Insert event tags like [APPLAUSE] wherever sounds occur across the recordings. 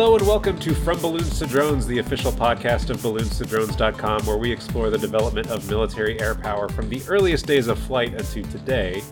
Hello and welcome to From Balloons to Drones, the official podcast of balloonstodrones.com, where we explore the development of military air power from the earliest days of flight until today.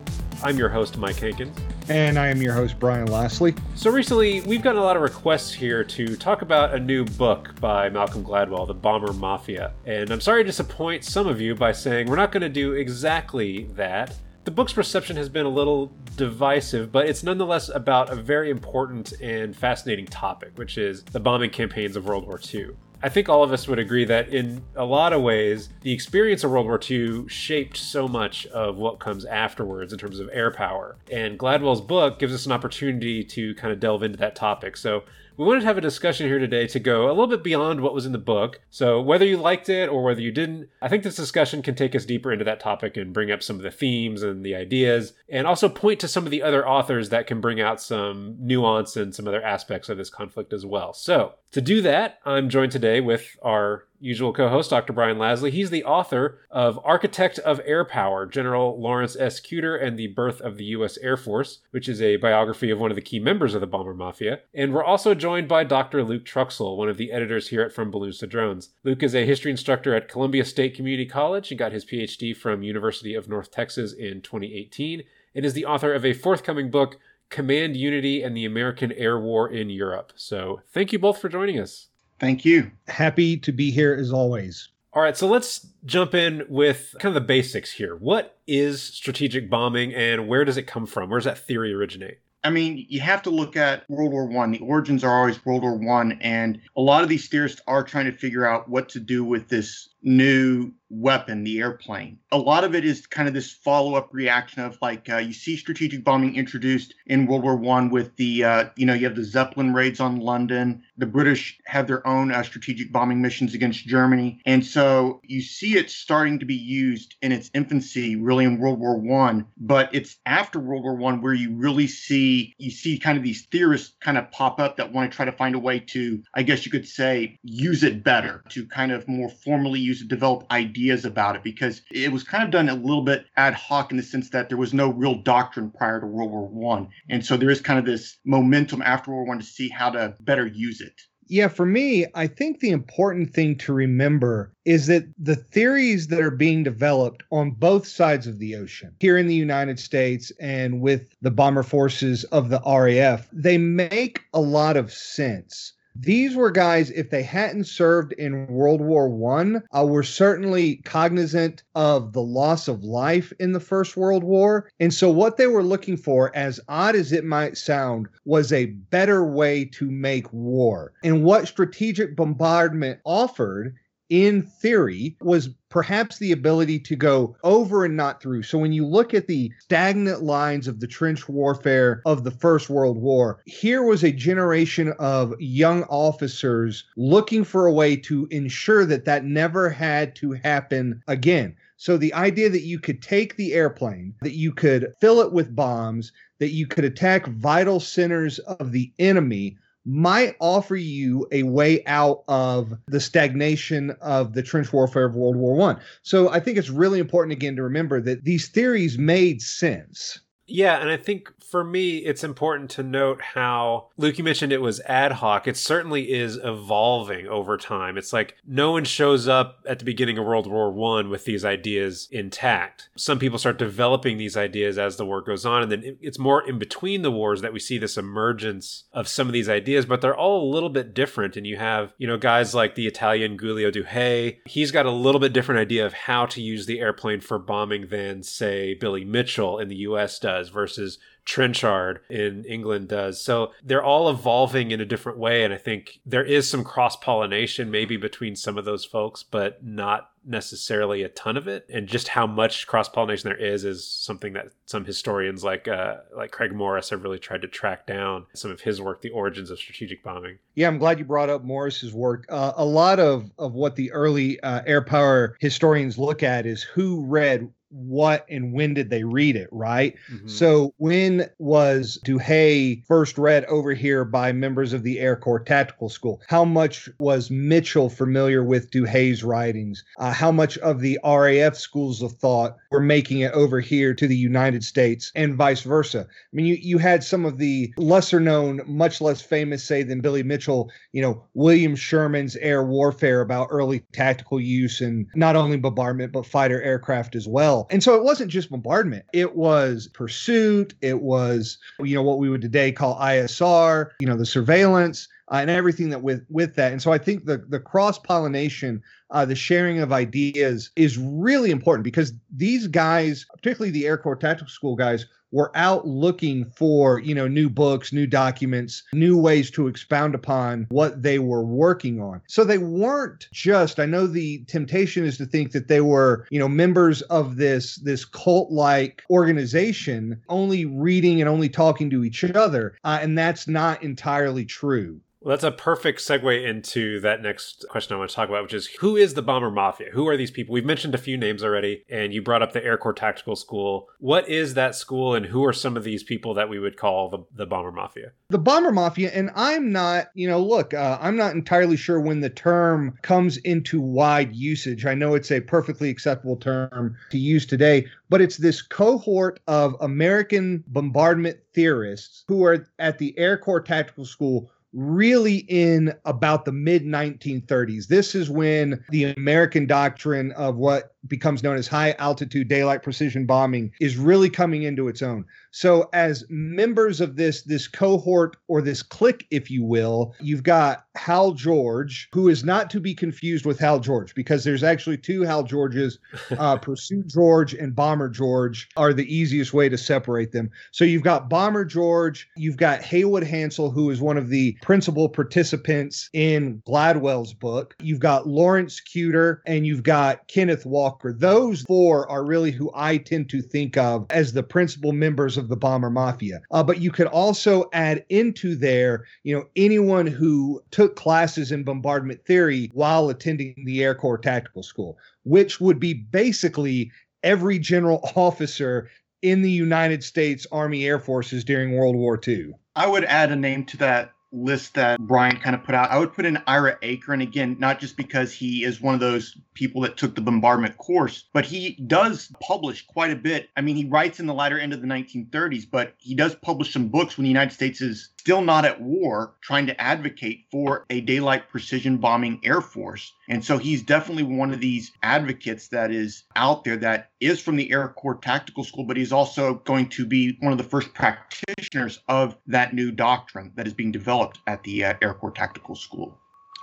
I'm your host, Mike Hankins. And I am your host, Brian Laslie. So, recently, we've gotten a lot of requests here to talk about a new book by Malcolm Gladwell, The Bomber Mafia. And I'm sorry to disappoint some of you by saying we're not going to do exactly that. The book's reception has been a little divisive, but it's nonetheless about a very important and fascinating topic, which is the bombing campaigns of World War II. I think all of us would agree that in a lot of ways, the experience of World War II shaped so much of what comes afterwards in terms of air power. And Gladwell's book gives us an opportunity to kind of delve into that topic. So we wanted to have a discussion here today to go a little bit beyond what was in the book. So, whether you liked it or whether you didn't, I think this discussion can take us deeper into that topic and bring up some of the themes and the ideas, and also point to some of the other authors that can bring out some nuance and some other aspects of this conflict as well. So, to do that, I'm joined today with our usual co host, Dr. Brian Laslie. He's the author of Architect of Air Power General Lawrence S. Kuter and the Birth of the U.S. Air Force, which is a biography of one of the key members of the Bomber Mafia. And we're also joined by Dr. Luke Truxal, one of the editors here at From Balloons to Drones. Luke is a history instructor at Columbia State Community College and got his PhD from University of North Texas in 2018 and is the author of a forthcoming book, Command Unity and the American Air War in Europe. So thank you both for joining us. Thank you. Happy to be here as always. All right, so let's jump in with kind of the basics here. What is strategic bombing and where does it come from? Where does that theory originate? I mean, you have to look at World War One. The origins are always World War One, and a lot of these theorists are trying to figure out what to do with this new weapon, the airplane. A lot of it is kind of this follow-up reaction of like uh, you see strategic bombing introduced in World War One with the uh, you know you have the Zeppelin raids on London. The British have their own uh, strategic bombing missions against Germany, and so you see it starting to be used in its infancy, really in World War One. But it's after World War One where you really see you see kind of these theorists kind of pop up that want to try to find a way to, I guess you could say, use it better to kind of more formally it, develop ideas about it because it was kind of done a little bit ad hoc in the sense that there was no real doctrine prior to World War One, and so there is kind of this momentum after World War One to see how to better use it. Yeah, for me, I think the important thing to remember is that the theories that are being developed on both sides of the ocean, here in the United States and with the bomber forces of the RAF, they make a lot of sense these were guys if they hadn't served in world war one uh, were certainly cognizant of the loss of life in the first world war. And so what they were looking for as odd as it might sound was a better way to make war. And what strategic bombardment offered in theory was perhaps the ability to go over and not through. So when you look at the stagnant lines of the trench warfare of the First World War, here was a generation of young officers looking for a way to ensure that that never had to happen again. So the idea that you could take the airplane, that you could fill it with bombs, that you could attack vital centers of the enemy might offer you a way out of the stagnation of the trench warfare of World War One. So I think it's really important again to remember that these theories made sense. Yeah, and I think for me, it's important to note how Luke, you mentioned it was ad hoc. It certainly is evolving over time. It's like no one shows up at the beginning of World War One with these ideas intact. Some people start developing these ideas as the war goes on, and then it's more in between the wars that we see this emergence of some of these ideas. But they're all a little bit different. And you have, you know, guys like the Italian Giulio Douhet. He's got a little bit different idea of how to use the airplane for bombing than, say, Billy Mitchell in the U.S. does does versus Trenchard in England does. So they're all evolving in a different way. And I think there is some cross pollination maybe between some of those folks, but not necessarily a ton of it. And just how much cross pollination there is is something that some historians like uh, like Craig Morris have really tried to track down. Some of his work, the origins of strategic bombing. Yeah, I'm glad you brought up Morris's work. Uh, a lot of of what the early uh, air power historians look at is who read what and when did they read it, right? Mm-hmm. So when was Douhet first read over here by members of the Air Corps Tactical School? How much was Mitchell familiar with Douhet's writings? Uh, how much of the RAF schools of thought were making it over here to the United States and vice versa? I mean, you, you had some of the lesser known, much less famous, say, than Billy Mitchell, you know, William Sherman's air warfare about early tactical use and not only bombardment, but fighter aircraft as well. And so it wasn't just bombardment, it was pursuit, it was, you know, what we would today call ISR, you know, the surveillance. Uh, and everything that with with that and so i think the the cross pollination uh, the sharing of ideas is really important because these guys particularly the air corps tactical school guys were out looking for, you know, new books, new documents, new ways to expound upon what they were working on. So they weren't just, I know the temptation is to think that they were, you know, members of this this cult-like organization only reading and only talking to each other. Uh, and that's not entirely true. Well, that's a perfect segue into that next question I want to talk about, which is who is the Bomber Mafia? Who are these people? We've mentioned a few names already, and you brought up the Air Corps Tactical School. What is that school, and who are some of these people that we would call the, the Bomber Mafia? The Bomber Mafia, and I'm not, you know, look, uh, I'm not entirely sure when the term comes into wide usage. I know it's a perfectly acceptable term to use today, but it's this cohort of American bombardment theorists who are at the Air Corps Tactical School really in about the mid 1930s. This is when the American doctrine of what becomes known as high altitude daylight precision bombing is really coming into its own. So as members of this this cohort or this clique if you will, you've got Hal George who is not to be confused with Hal George because there's actually two Hal Georges. [LAUGHS] Uh, Pursuit George and Bomber George are the easiest way to separate them. So you've got Bomber George, you've got Haywood Hansell who is one of the principal participants in Gladwell's book. You've got Lawrence Kuter and you've got Kenneth Walker Walker. Those four are really who I tend to think of as the principal members of the Bomber Mafia. Uh, but you could also add into there, you know, anyone who took classes in bombardment theory while attending the Air Corps Tactical School, which would be basically every general [LAUGHS] officer in the United States Army Air Forces during World War II. I would add a name to that list that Brian kind of put out. I would put in Ira Eaker, and again, not just because he is one of those people that took the bombardment course, but he does publish quite a bit. I mean, he writes in the latter end of the 1930s, but he does publish some books when the United States is still not at war, trying to advocate for a daylight precision bombing air force. And so he's definitely one of these advocates that is out there that is from the Air Corps Tactical School, but he's also going to be one of the first practitioners of that new doctrine that is being developed at the uh, Air Corps Tactical School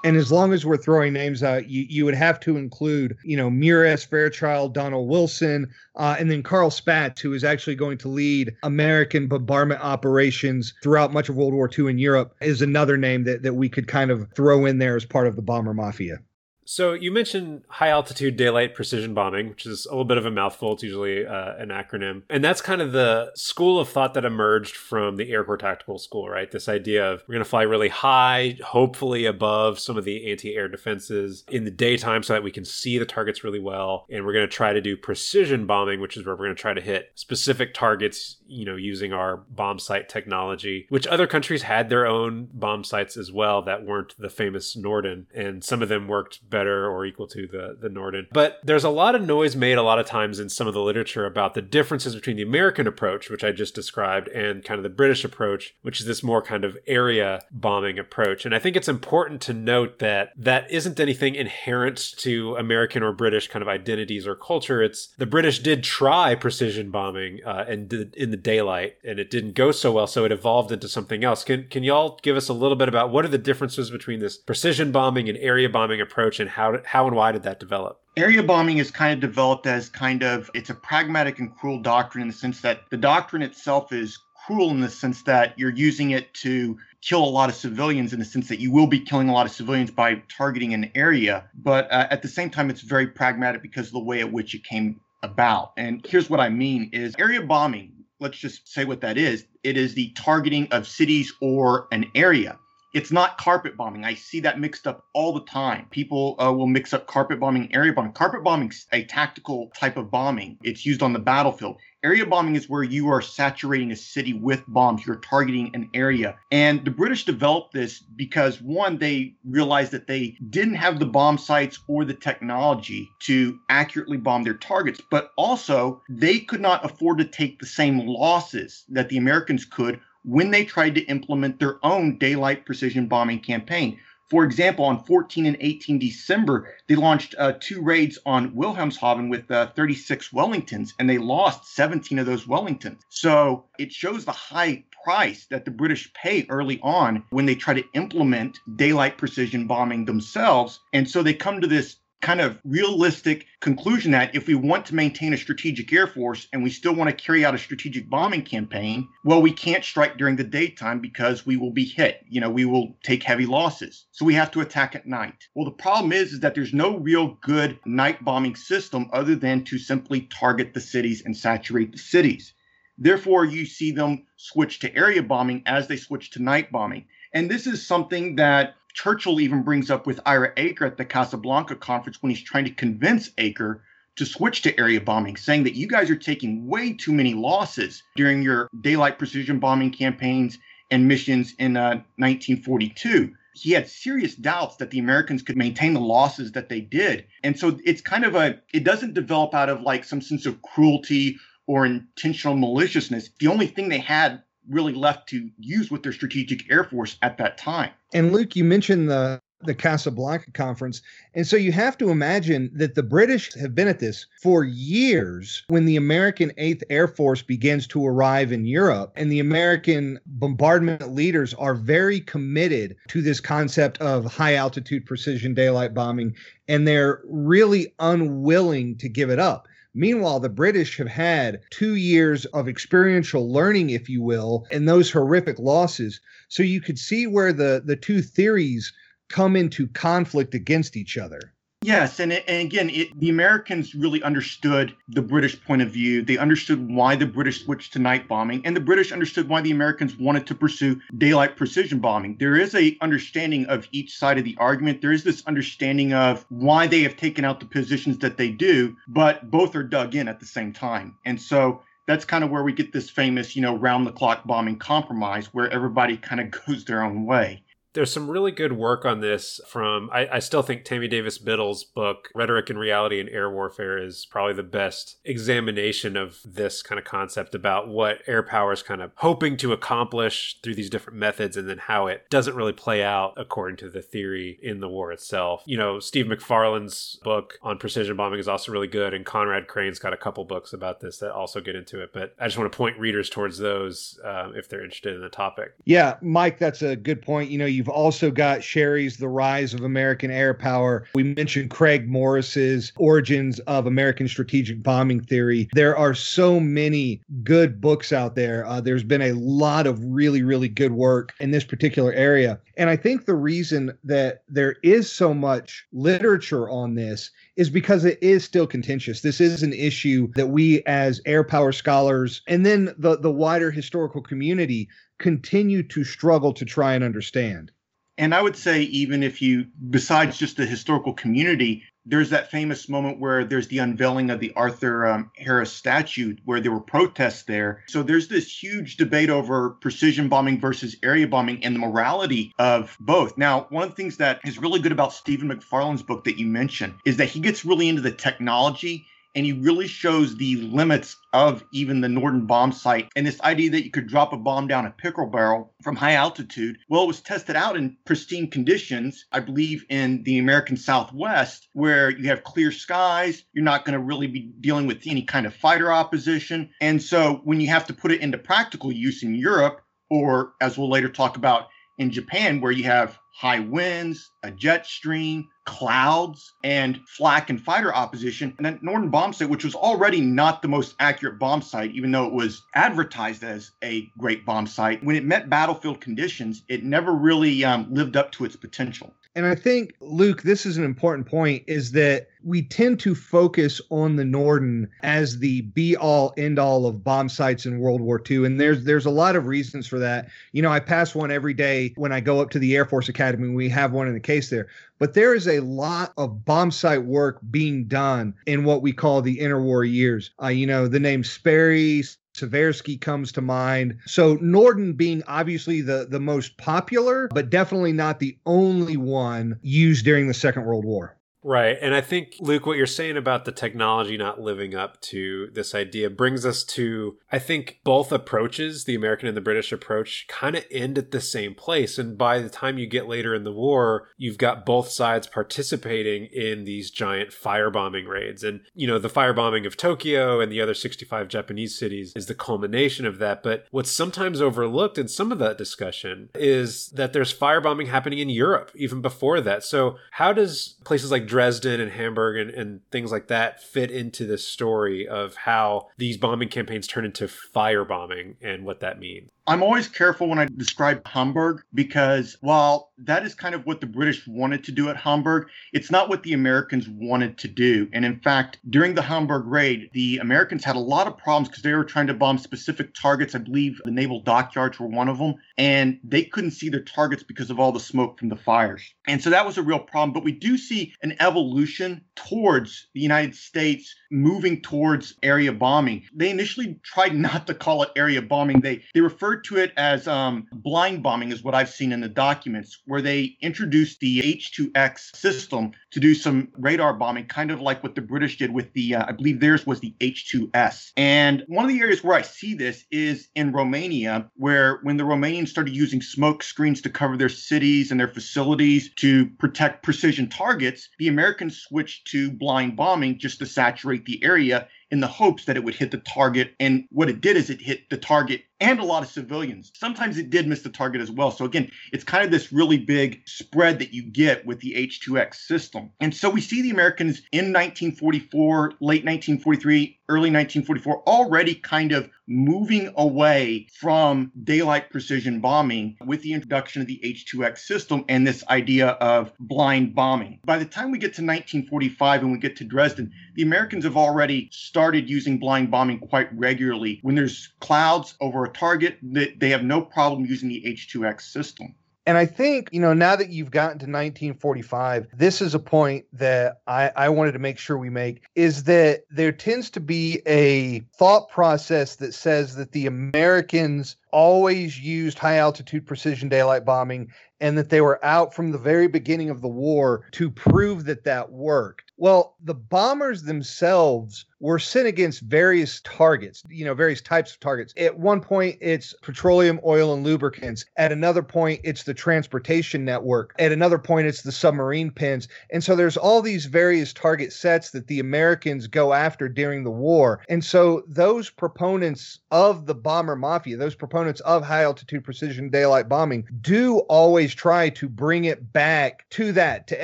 and as long as we're throwing names out, you, you would have to include, you know, Muir Fairchild, Donald Wilson, uh, and then Carl Spaatz, who is actually going to lead American bombardment operations throughout much of World War II in Europe, is another name that, that we could kind of throw in there as part of the bomber mafia. So you mentioned high altitude daylight precision bombing, which is a little bit of a mouthful. It's usually uh, an acronym, and that's kind of the school of thought that emerged from the Air Corps Tactical School, right? This idea of we're going to fly really high, hopefully above some of the anti-air defenses in the daytime, so that we can see the targets really well, and we're going to try to do precision bombing, which is where we're going to try to hit specific targets, you know, using our bomb sight technology. Which other countries had their own bomb sights as well that weren't the famous Norden, and some of them worked better or equal to the the Norden. But there's a lot of noise made a lot of times in some of the literature about the differences between the American approach, which I just described, and kind of the British approach, which is this more kind of area bombing approach. And I think it's important to note that that isn't anything inherent to American or British kind of identities or culture. It's the British did try precision bombing uh, and in the daylight, and it didn't go so well, so it evolved into something else. Can can y'all give us a little bit about what are the differences between this precision bombing and area bombing approach? How how and why did that develop? Area bombing is kind of developed as kind of it's a pragmatic and cruel doctrine in the sense that the doctrine itself is cruel in the sense that you're using it to kill a lot of civilians in the sense that you will be killing a lot of civilians by targeting an area. But uh, at the same time it's very pragmatic because of the way at which it came about. And here's what i mean is area bombing let's just say what that is it is the targeting of cities or an area It's not carpet bombing. I see that mixed up all the time. People uh, will mix up carpet bombing, area bombing. Carpet bombing is a tactical type of bombing. It's used on the battlefield. Area bombing is where you are saturating a city with bombs. You're targeting an area. And the British developed this because, one, they realized that they didn't have the bomb sights or the technology to accurately bomb their targets, but also they could not afford to take the same losses that the Americans could when they tried to implement their own daylight precision bombing campaign. For example, on 14 and 18 December, they launched uh, two raids on Wilhelmshaven with uh, 36 Wellingtons, and they lost 17 of those Wellingtons. So it shows the high price that the British pay early on when they try to implement daylight precision bombing themselves. And so they come to this kind of realistic conclusion that if we want to maintain a strategic air force and we still want to carry out a strategic bombing campaign, well, we can't strike during the daytime because we will be hit. You know, we will take heavy losses. So we have to attack at night. Well, the problem is, is that there's no real good night bombing system other than to simply target the cities and saturate the cities. Therefore, you see them switch to area bombing as they switch to night bombing. And this is something that Churchill even brings up with Ira Eaker at the Casablanca conference when he's trying to convince Eaker to switch to area bombing, saying that you guys are taking way too many losses during your daylight precision bombing campaigns and missions in uh, 1942. He had serious doubts that the Americans could maintain the losses that they did. And so it's kind of a, it doesn't develop out of like some sense of cruelty or intentional maliciousness. The only thing they had really left to use with their strategic air force at that time. And Luke, you mentioned the the Casablanca conference. And so you have to imagine that the British have been at this for years when the American 8th Air Force begins to arrive in Europe. And the American bombardment leaders are very committed to this concept of high altitude precision daylight bombing. And they're really unwilling to give it up. Meanwhile, the British have had two years of experiential learning, if you will, and those horrific losses. So you could see where the, the two theories come into conflict against each other. Yes, and, it, and again, it, the Americans really understood the British point of view. They understood why the British switched to night bombing, and the British understood why the Americans wanted to pursue daylight precision bombing. There is a understanding of each side of the argument. There is this understanding of why they have taken out the positions that they do, but both are dug in at the same time. And so that's kind of where we get this famous, you know, round the clock bombing compromise where everybody [LAUGHS] kind of goes their own way there's some really good work on this from I, I, still think tami davis biddle's book rhetoric and reality in air warfare is probably the best examination of this kind of concept about what air power is kind of hoping to accomplish through these different methods and then how it doesn't really play out according to the theory in the war itself. You know steve mcfarland's book on precision bombing is also really good and conrad crane's got a couple books about this that also get into it but i just want to point readers towards those um, if they're interested in the topic. Yeah mike that's a good point. You know you You've also got Sherry's The Rise of American Air Power. We mentioned Craig Morris's Origins of American Strategic Bombing Theory. There are so many good books out there. Uh, there's been a lot of really, really good work in this particular area. And I think the reason that there is so much literature on this is because it is still contentious. This is an issue that we as air power scholars and then the, the wider historical community continue to struggle to try and understand. And I would say, even if you, besides just the historical community, there's that famous moment where there's the unveiling of the Arthur um, Harris statue where there were protests there. So there's this huge debate over precision bombing versus area bombing and the morality of both. Now, one of the things that is really good about Stephen McFarland's book that you mentioned is that he gets really into the technology and he really shows the limits of even the Norden bomb sight and this idea that you could drop a bomb down a pickle barrel from high altitude. Well, it was tested out in pristine conditions, I believe, in the American Southwest, where you have clear skies. You're not going to really be dealing with any kind of fighter opposition. And so when you have to put it into practical use in Europe, or as we'll later talk about in Japan, where you have high winds, a jet stream, clouds, and flak and fighter opposition. And then Norden bomb sight, which was already not the most accurate bomb sight, even though it was advertised as a great bomb sight, when it met battlefield conditions, it never really um, lived up to its potential. And I think, Luke, this is an important point is that we tend to focus on the Norden as the be all end all of bomb sights in World War II. And there's there's a lot of reasons for that. You know, I pass one every day when I go up to the Air Force Academy. We have one in the case there. But there is a lot of bomb sight work being done in what we call the interwar years. Uh, you know, the name Sperry, Seversky comes to mind. So Norden being obviously the the most popular, but definitely not the only one used during the Second World War. Right. And I think, Luke, what you're saying about the technology not living up to this idea brings us to, I think, both approaches, the American and the British approach, kind of end at the same place. And by the time you get later in the war, you've got both sides participating in these giant firebombing raids. And, you know, the firebombing of Tokyo and the other 65 Japanese cities is the culmination of that. But what's sometimes overlooked in some of that discussion is that there's firebombing happening in Europe even before that. So, how does places like Dresden and Hamburg and, and things like that fit into this story of how these bombing campaigns turn into firebombing and what that means. I'm always careful when I describe Hamburg because while that is kind of what the British wanted to do at Hamburg, it's not what the Americans wanted to do. And in fact, during the Hamburg raid, the Americans had a lot of problems because they were trying to bomb specific targets. I believe the naval dockyards were one of them, and they couldn't see their targets because of all the smoke from the fires. And so that was a real problem. But we do see an evolution towards the United States moving towards area bombing. They initially tried not to call it area bombing. They they referred to it as um, blind bombing, is what I've seen in the documents, where they introduced the H2X system to do some radar bombing, kind of like what the British did with the, uh, I believe theirs was the H2S. And one of the areas where I see this is in Romania, where when the Romanians started using smoke screens to cover their cities and their facilities to protect precision targets, the Americans switched to blind bombing just to saturate the area in the hopes that it would hit the target. And what it did is it hit the target and a lot of civilians. Sometimes it did miss the target as well. So again, it's kind of this really big spread that you get with the H2X system. And so we see the Americans in 1944, late 1943, early 1944 already kind of moving away from daylight precision bombing with the introduction of the H2X system and this idea of blind bombing. By the time we get to 1945 and we get to Dresden, the Americans have already started using blind bombing quite regularly. When there's clouds over a target, they have no problem using the H2X system. And I think, you know, now that you've gotten to 1945, this is a point that I, I wanted to make sure we make is that there tends to be a thought process that says that the Americans always used high altitude precision daylight bombing and that they were out from the very beginning of the war to prove that that worked. Well, the bombers themselves were sent against various targets, you know, various types of targets. At one point, it's petroleum, oil, and lubricants. At another point, it's the transportation network. At another point, it's the submarine pins. And so there's all these various target sets that the Americans go after during the war. And so those proponents of the bomber mafia, those proponents of high altitude precision daylight bombing, do always try to bring it back to that, to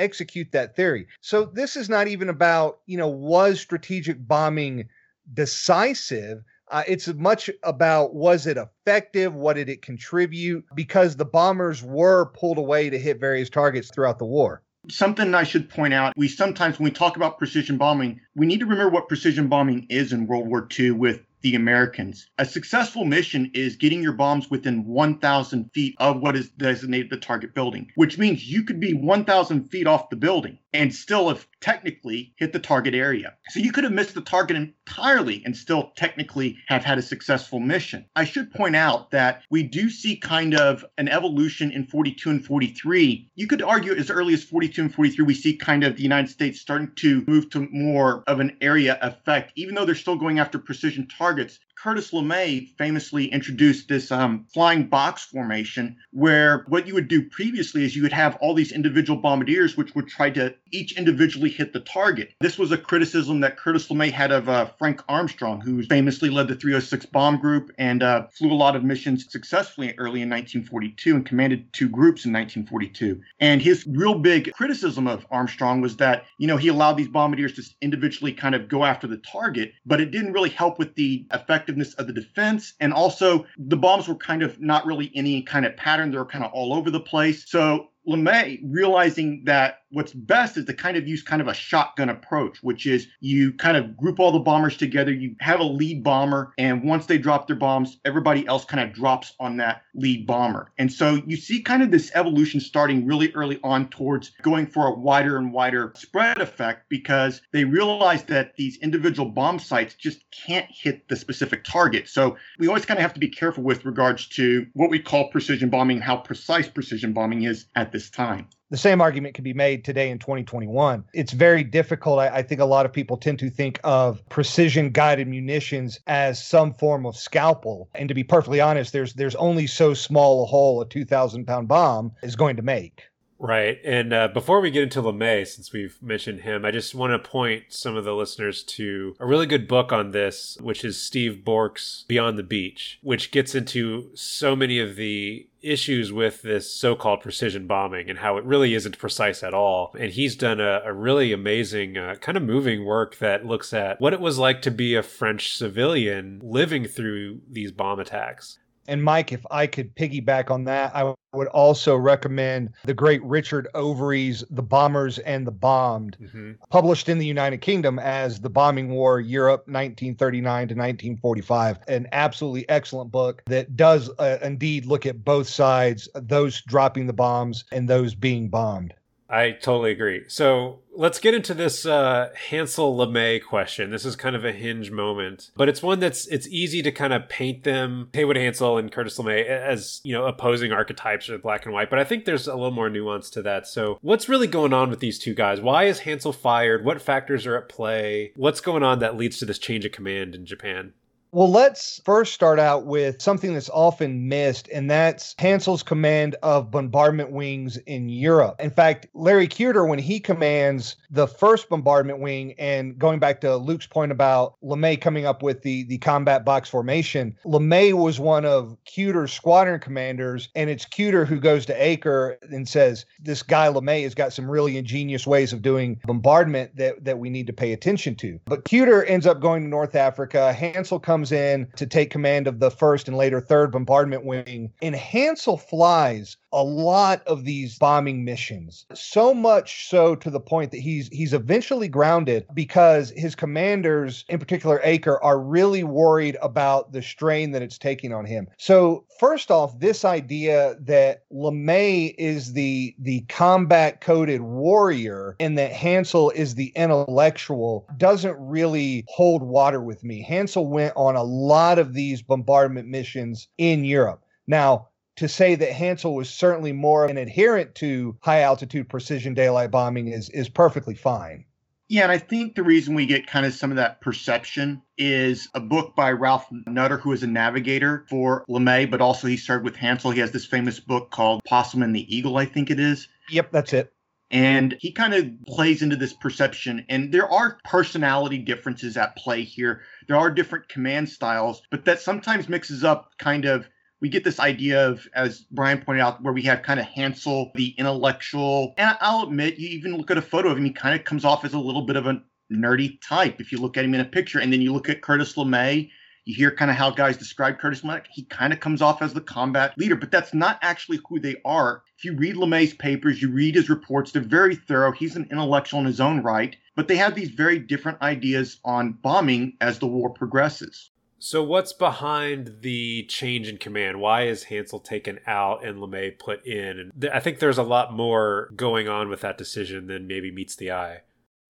execute that theory. So this is not even about, you know, was strategic bombing decisive? Uh, it's much about was it effective? What did it contribute? Because the bombers were pulled away to hit various targets throughout the war. Something I should point out we sometimes, when we talk about precision bombing, we need to remember what precision bombing is in World War II with the Americans. A successful mission is getting your bombs within 1,000 feet of what is designated the target building, which means you could be 1,000 feet off the building and still have technically hit the target area. So you could have missed the target entirely and still technically have had a successful mission. I should point out that we do see kind of an evolution in 42 and 43. You could argue as early as 42 and 43, we see kind of the United States starting to move to more of an area effect, even though they're still going after precision targets. Curtis LeMay famously introduced this um, flying box formation, where what you would do previously is you would have all these individual bombardiers, which would try to each individually hit the target. This was a criticism that Curtis LeMay had of uh, Frank Armstrong, who famously led the 306 bomb group and uh, flew a lot of missions successfully early in 1942 and commanded two groups in 1942. And his real big criticism of Armstrong was that, you know, he allowed these bombardiers to individually kind of go after the target, but it didn't really help with the effectiveness effectiveness of the defense. And also, the bombs were kind of not really any kind of pattern. They were kind of all over the place. So LeMay realizing that what's best is to kind of use kind of a shotgun approach, which is you kind of group all the bombers together. You have a lead bomber, and once they drop their bombs, everybody else kind of drops on that lead bomber. And so you see kind of this evolution starting really early on towards going for a wider and wider spread effect because they realize that these individual bomb sights just can't hit the specific target. So we always kind of have to be careful with regards to what we call precision bombing, how precise precision bombing is at this time the same argument can be made today in 2021. It's very difficult. I, I, think a lot of people tend to think of precision guided munitions as some form of scalpel. And to be perfectly honest, there's there's only so small a hole a 2,000 pound bomb is going to make. Right. And uh, before we get into LeMay, since we've mentioned him, I just want to point some of the listeners to a really good book on this, which is Steve Bourque's Beyond the Beach, which gets into so many of the issues with this so-called precision bombing and how it really isn't precise at all. And he's done a, a really amazing, uh, kind of moving work that looks at what it was like to be a French civilian living through these bomb attacks. And Mike, if I could piggyback on that, I would also recommend the great Richard Overy's The Bombers and the Bombed, mm-hmm. published in the United Kingdom as The Bombing War Europe 1939 to 1945. An absolutely excellent book that does uh, indeed look at both sides, those dropping the bombs and those being bombed. I totally agree. So let's get into this uh, Hansell LeMay question. This is kind of a hinge moment, but it's one that's it's easy to kind of paint them, Haywood Hansell and Curtis LeMay, as you know opposing archetypes or black and white. But I think there's a little more nuance to that. So what's really going on with these two guys? Why is Hansell fired? What factors are at play? What's going on that leads to this change of command in Japan? Well, let's first start out with something that's often missed, and that's Hansell's command of bombardment wings in Europe. In fact, Larry Kuter, when he commands the first bombardment wing, and going back to Luke's point about LeMay coming up with the, the combat box formation, LeMay was one of Kuter's squadron commanders, and it's Kuter who goes to Eaker and says, This guy LeMay has got some really ingenious ways of doing bombardment that, that we need to pay attention to. But Kuter ends up going to North Africa. Hansell comes comes in to take command of the first and later third bombardment wing. And Hansell flies a lot of these bombing missions. So much so to the point that he's he's eventually grounded because his commanders, in particular Eaker, are really worried about the strain that it's taking on him. So first off, this idea that LeMay is the the combat coded warrior and that Hansell is the intellectual doesn't really hold water with me. Hansell went on a lot of these bombardment missions in Europe. Now, to say that Hansell was certainly more an adherent to high altitude precision daylight bombing is is perfectly fine. Yeah, and I think the reason we get kind of some of that perception is a book by Ralph Nutter, who is a navigator for LeMay, but also he started with Hansell. He has this famous book called Possum and the Eagle, I think it is. Yep, that's it. And he kind of plays into this perception. And there are personality differences at play here. There are different command styles, but that sometimes mixes up kind of we get this idea of, as Brian pointed out, where we have kind of Hansell, the intellectual. And I'll admit, you even look at a photo of him, he kind of comes off as a little bit of a nerdy type if you look at him in a picture. And then you look at Curtis LeMay, you hear kind of how guys describe Curtis LeMay. He kind of comes off as the combat leader, but that's not actually who they are. If you read LeMay's papers, you read his reports, they're very thorough. He's an intellectual in his own right, but they have these very different ideas on bombing as the war progresses. So, what's behind the change in command? Why is Hansell taken out and LeMay put in? And th- I think there's a lot more going on with that decision than maybe meets the eye.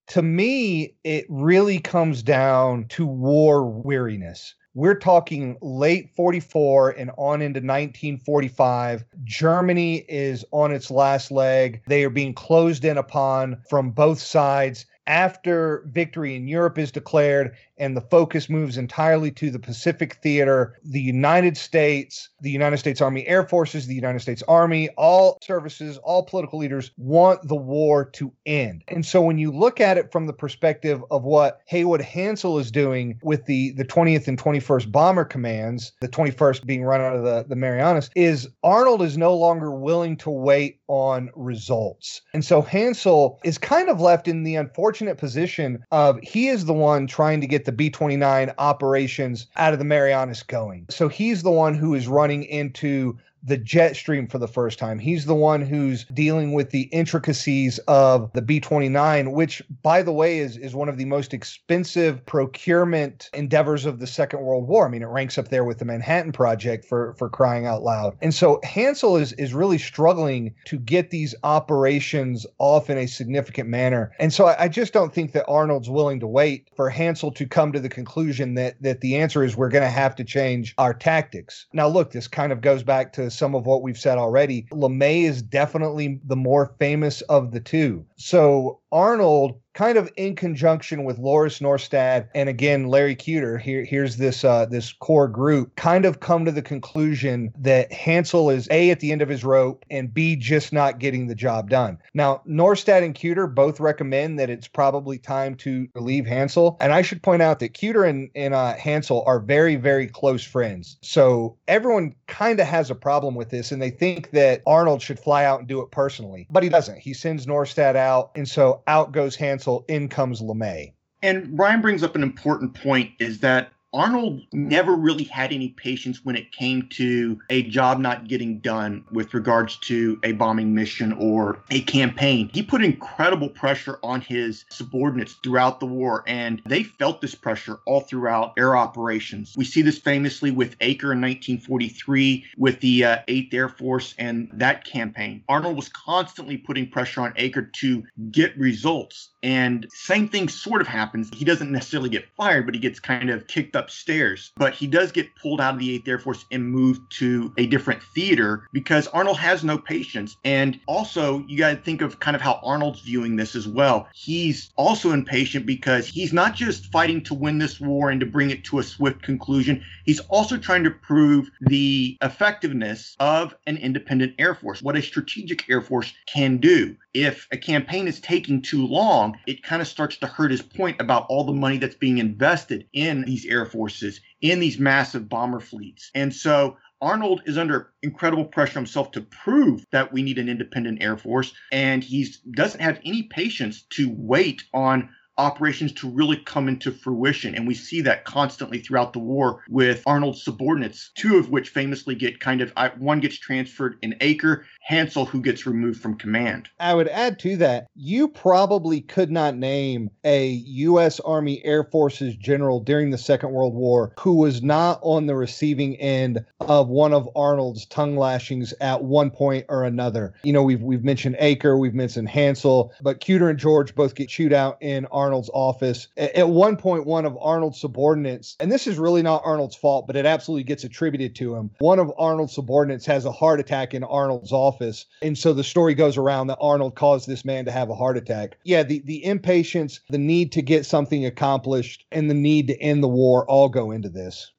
To me, it really comes down to war weariness. We're talking late 44 and on into 1945. Germany is on its last leg. They are being closed in upon from both sides after victory in Europe is declared and the focus moves entirely to the Pacific theater, the United States, the United States Army Air Forces, the United States Army, all services, all political leaders want the war to end. And so when you look at it from the perspective of what Haywood Hansell is doing with the, the 20th and 21st Bomber Commands, the 21st being run out of the, the Marianas, is Arnold is no longer willing to wait on results. And so Hansell is kind of left in the unfortunate position of he is the one trying to get the B 29 operations out of the Marianas going. So he's the one who is running into the jet stream for the first time. He's the one who's dealing with the intricacies of the B 29, which, by the way, is, is one of the most expensive procurement endeavors of the Second World War. I mean, it ranks up there with the Manhattan Project for, for crying out loud. And so Hansell is, is really struggling to get these operations off in a significant manner. And so I, I just don't think that Arnold's willing to wait for Hansell to come to the conclusion that, that the answer is we're going to have to change our tactics. Now, look, this kind of goes back to some of what we've said already. LeMay is definitely the more famous of the two. So Arnold kind of in conjunction with Lauris Norstad and again Larry Kuter, here here's this uh, this core group, kind of come to the conclusion that Hansell is A at the end of his rope and B just not getting the job done. Now Norstad and Kuter both recommend that it's probably time to relieve Hansell, and I should point out that Kuter and, and uh, Hansell are very very close friends. So everyone kind of has a problem with this, and they think that Arnold should fly out and do it personally, but he doesn't. He sends Norstad out, and so out goes Hansell, in comes LeMay. And Brian brings up an important point is that Arnold never really had any patience when it came to a job not getting done with regards to a bombing mission or a campaign. He put incredible pressure on his subordinates throughout the war, and they felt this pressure all throughout air operations. We see this famously with Eaker in 1943 with the uh, 8th Air Force and that campaign. Arnold was constantly putting pressure on Eaker to get results. And same thing sort of happens. He doesn't necessarily get fired, but he gets kind of kicked upstairs. But he does get pulled out of the 8th Air Force and moved to a different theater because Arnold has no patience. And also, you got to think of kind of how Arnold's viewing this as well. He's also impatient because he's not just fighting to win this war and to bring it to a swift conclusion, he's also trying to prove the effectiveness of an independent Air Force, what a strategic Air Force can do if a campaign is taking too long, it kind of starts to hurt his point about all the money that's being invested in these air forces, in these massive bomber fleets. And so Arnold is under incredible pressure himself to prove that we need an independent air force, and he doesn't have any patience to wait on operations to really come into fruition. And we see that constantly throughout the war with Arnold's subordinates, two of which famously get kind of one gets transferred in Eaker, Hansell, who gets removed from command. I would add to that, you probably could not name a U.S. Army Air Forces general during the Second World War who was not on the receiving end of one of Arnold's tongue lashings at one point or another. You know, we've we've mentioned Eaker, we've mentioned Hansell, but Kuter and George both get chewed out in Arnold's office. At one point, one of Arnold's subordinates, and this is really not Arnold's fault, but it absolutely gets attributed to him. One of Arnold's subordinates has a heart attack in Arnold's office. And so the story goes around that Arnold caused this man to have a heart attack. Yeah, the, the impatience, the need to get something accomplished, and the need to end the war all go into this.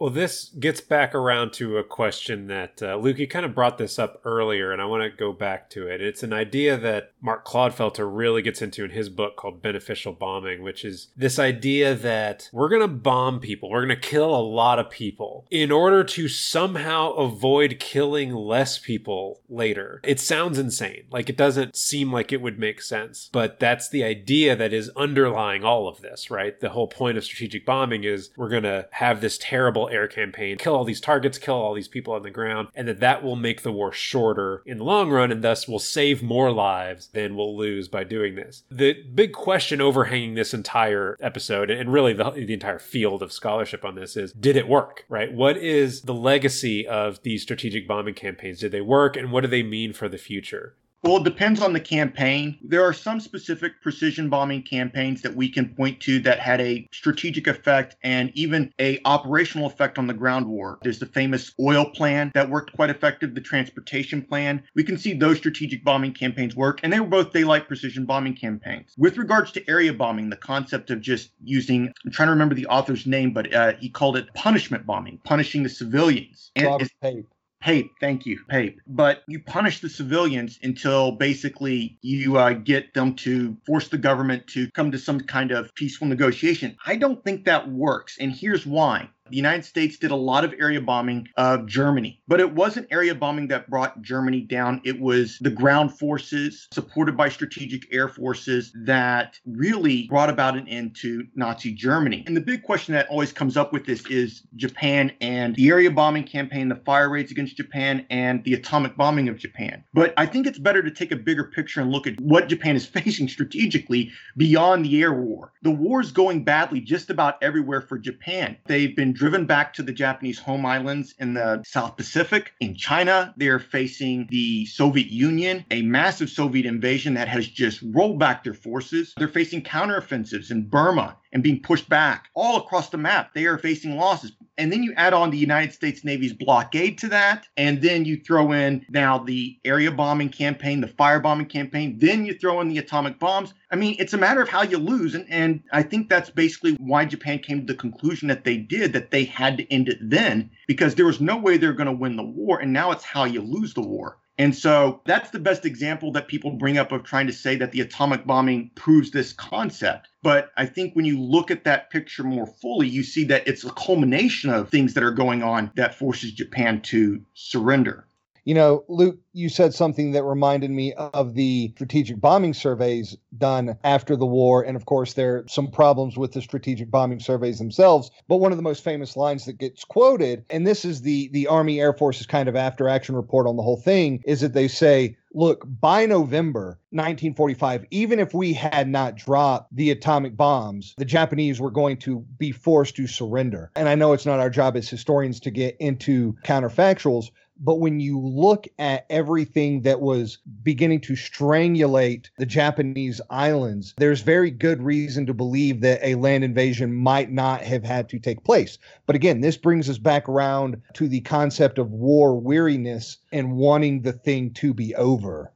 Well, this gets back around to a question that uh, Luke, you kind of brought this up earlier, and I want to go back to it. It's an idea that Mark Clodfelter really gets into in his book called Beneficial Bombing, which is this idea that we're going to bomb people, we're going to kill a lot of people in order to somehow avoid killing less people later. It sounds insane. Like it doesn't seem like it would make sense, but that's the idea that is underlying all of this, right? The whole point of strategic bombing is we're going to have this terrible air campaign, kill all these targets, kill all these people on the ground, and that that will make the war shorter in the long run and thus will save more lives than we'll lose by doing this. The big question overhanging this entire episode and really the, the entire field of scholarship on this is did it work, right? What is the legacy of these strategic bombing campaigns? Did they work and what do they mean for the future? Well, it depends on the campaign. There are some specific precision bombing campaigns that we can point to that had a strategic effect and even a operational effect on the ground war. There's the famous oil plan that worked quite effective, the transportation plan. We can see those strategic bombing campaigns work, and they were both daylight precision bombing campaigns. With regards to area bombing, the concept of just using, I'm trying to remember the author's name, but uh, he called it punishment bombing, punishing the civilians. Robert Pape. Pape, thank you, Pape. But you punish the civilians until basically you uh, get them to force the government to come to some kind of peaceful negotiation. I don't think that works. And here's why the United States did a lot of area bombing of Germany, but it wasn't area bombing that brought Germany down. It was the ground forces supported by strategic air forces that really brought about an end to Nazi Germany. And the big question that always comes up with this is Japan and the area bombing campaign, the fire raids against Japan, and the atomic bombing of Japan. But I think it's better to take a bigger picture and look at what Japan is [LAUGHS] facing strategically beyond the air war. The war is going badly just about everywhere for Japan. They've been driven back to the Japanese home islands in the South Pacific. In China, they're facing the Soviet Union, a massive Soviet invasion that has just rolled back their forces. They're facing counteroffensives in Burma and being pushed back all across the map. They are facing losses. And then you add on the United States Navy's blockade to that. And then you throw in now the area bombing campaign, the firebombing campaign. Then you throw in the atomic bombs. I mean, it's a matter of how you lose. And, and I think that's basically why Japan came to the conclusion that they did, that they had to end it then, because there was no way they're going to win the war. And now it's how you lose the war. And so that's the best example that people bring up of trying to say that the atomic bombing proves this concept. But I think when you look at that picture more fully, you see that it's a culmination of things that are going on that forces Japan to surrender. You know, Luke, you said something that reminded me of the strategic bombing surveys done after the war. And of course, there are some problems with the strategic bombing surveys themselves. But one of the most famous lines that gets quoted, and this is the, the Army Air Force's kind of after action report on the whole thing, is that they say, look, by November 1945, even if we had not dropped the atomic bombs, the Japanese were going to be forced to surrender. And I know it's not our job as historians to get into counterfactuals, but when you look at everything that was beginning to strangulate the Japanese islands, there's very good reason to believe that a land invasion might not have had to take place. But again, this brings us back around to the concept of war weariness and wanting the thing to be over.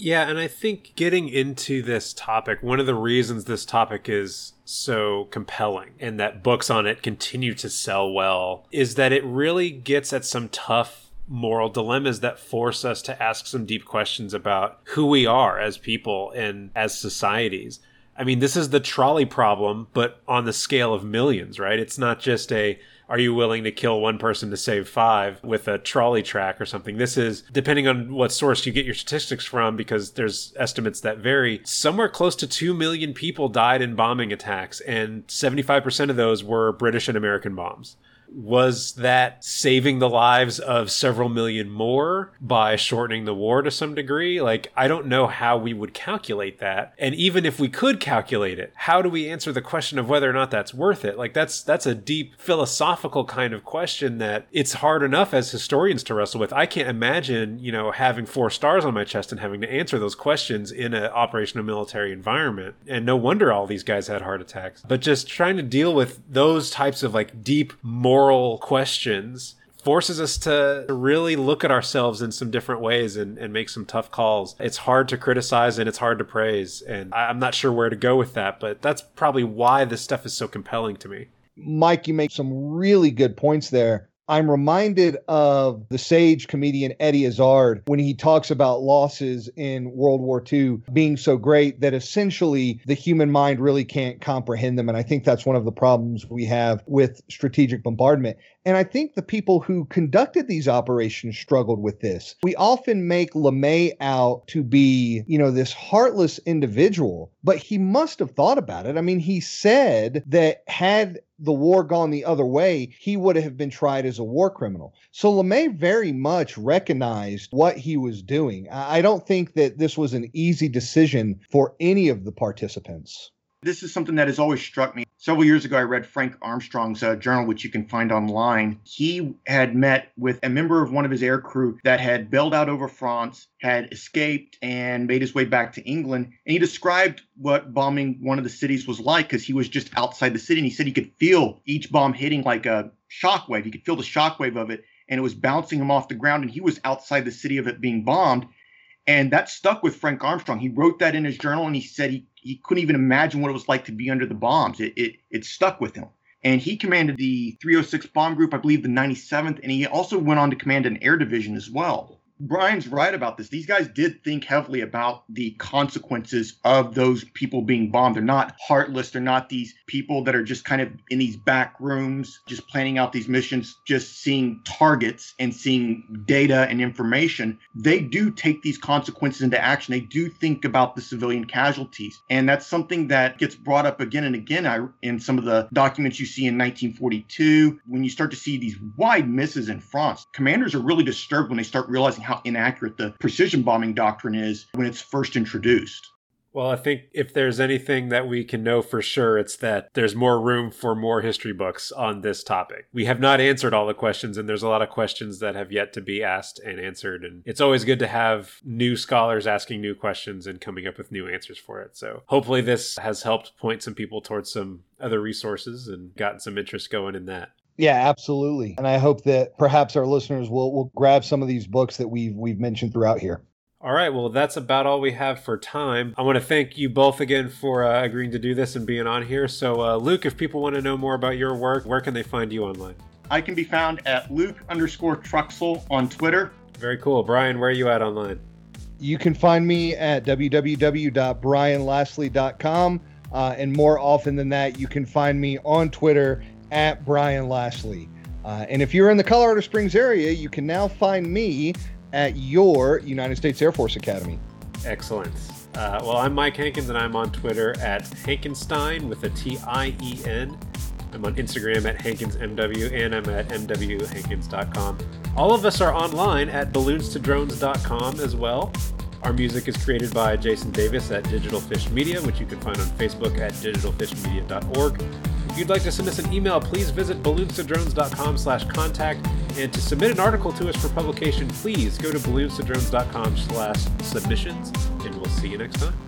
Yeah, and I think getting into this topic, one of the reasons this topic is so compelling and that books on it continue to sell well is that it really gets at some tough moral dilemmas that force us to ask some deep questions about who we are as people and as societies. I mean, this is the trolley problem, but on the scale of millions, right? It's not just a are you willing to kill one person to save five with a trolley track or something? This is, depending on what source you get your statistics from, because there's estimates that vary, somewhere close to 2 million people died in bombing attacks, and 75% of those were British and American bombs. Was that saving the lives of several million more by shortening the war to some degree? Like, I don't know how we would calculate that. And even if we could calculate it, how do we answer the question of whether or not that's worth it? Like, that's that's a deep philosophical kind of question that it's hard enough as historians to wrestle with. I can't imagine, you know, having four stars on my chest and having to answer those questions in an operational military environment. And no wonder all these guys had heart attacks. But just trying to deal with those types of like deep moral moral questions forces us to really look at ourselves in some different ways and, and make some tough calls. It's hard to criticize and it's hard to praise. And I'm not sure where to go with that, but that's probably why this stuff is so compelling to me. Mike, you make some really good points there. I'm reminded of the sage comedian Eddie Izzard when he talks about losses in World War II being so great that essentially the human mind really can't comprehend them. And I think that's one of the problems we have with strategic bombardment. And I think the people who conducted these operations struggled with this. We often make LeMay out to be, you know, this heartless individual, but he must have thought about it. I mean, he said that had the war gone the other way, he would have been tried as a war criminal. So LeMay very much recognized what he was doing. I don't think that this was an easy decision for any of the participants. This is something that has always struck me. Several years ago, I read Frank Armstrong's uh, journal, which you can find online. He had met with a member of one of his air crew that had bailed out over France, had escaped, and made his way back to England. And he described what bombing one of the cities was like because he was just outside the city. And he said he could feel each bomb hitting like a shockwave. He could feel the shockwave of it, and it was bouncing him off the ground. And he was outside the city of it being bombed. And that stuck with Frank Armstrong. He wrote that in his journal and he said he, he couldn't even imagine what it was like to be under the bombs. It, it, it stuck with him. And he commanded the 306 Bomb Group, I believe the 97th, and he also went on to command an air division as well. Brian's right about this. These guys did think heavily about the consequences of those people being bombed. They're not heartless. They're not these people that are just kind of in these back rooms, just planning out these missions, just seeing targets and seeing data and information. They do take these consequences into action. They do think about the civilian casualties. And that's something that gets brought up again and again in some of the documents you see in 1942. When you start to see these wide misses in France, commanders are really disturbed when they start realizing how inaccurate the precision bombing doctrine is when it's first introduced. Well, I think if there's anything that we can know for sure, it's that there's more room for more history books on this topic. We have not answered all the questions, and there's a lot of questions that have yet to be asked and answered. And it's always good to have new scholars asking new questions and coming up with new answers for it. So hopefully, this has helped point some people towards some other resources and gotten some interest going in that. Yeah, absolutely. And I hope that perhaps our listeners will will grab some of these books that we've we've mentioned throughout here. All right, well, that's about all we have for time. I want to thank you both again for uh, agreeing to do this and being on here. So, uh, Luke, if people want to know more about your work, where can they find you online? I can be found at Luke underscore Truxal on Twitter. Very cool. Brian, where are you at online? You can find me at www.brianlaslie.com. Uh, and more often than that, you can find me on Twitter at Brian Laslie. Uh, and if you're in the Colorado Springs area, you can now find me at your United States Air Force Academy. Excellent. Uh, well, I'm Mike Hankins, and I'm on Twitter at Hankenstien with a T I E N. I'm on Instagram at HankinsMW, and I'm at MWHankins.com. All of us are online at balloonstodrones.com as well. Our music is created by Jason Davis at Digital Fish Media, which you can find on Facebook at digitalfishmedia.org. If you'd like to send us an email, please visit balloonstodrones.com slash contact. And to submit an article to us for publication, please go to balloonstodrones.com slash submissions. And we'll see you next time.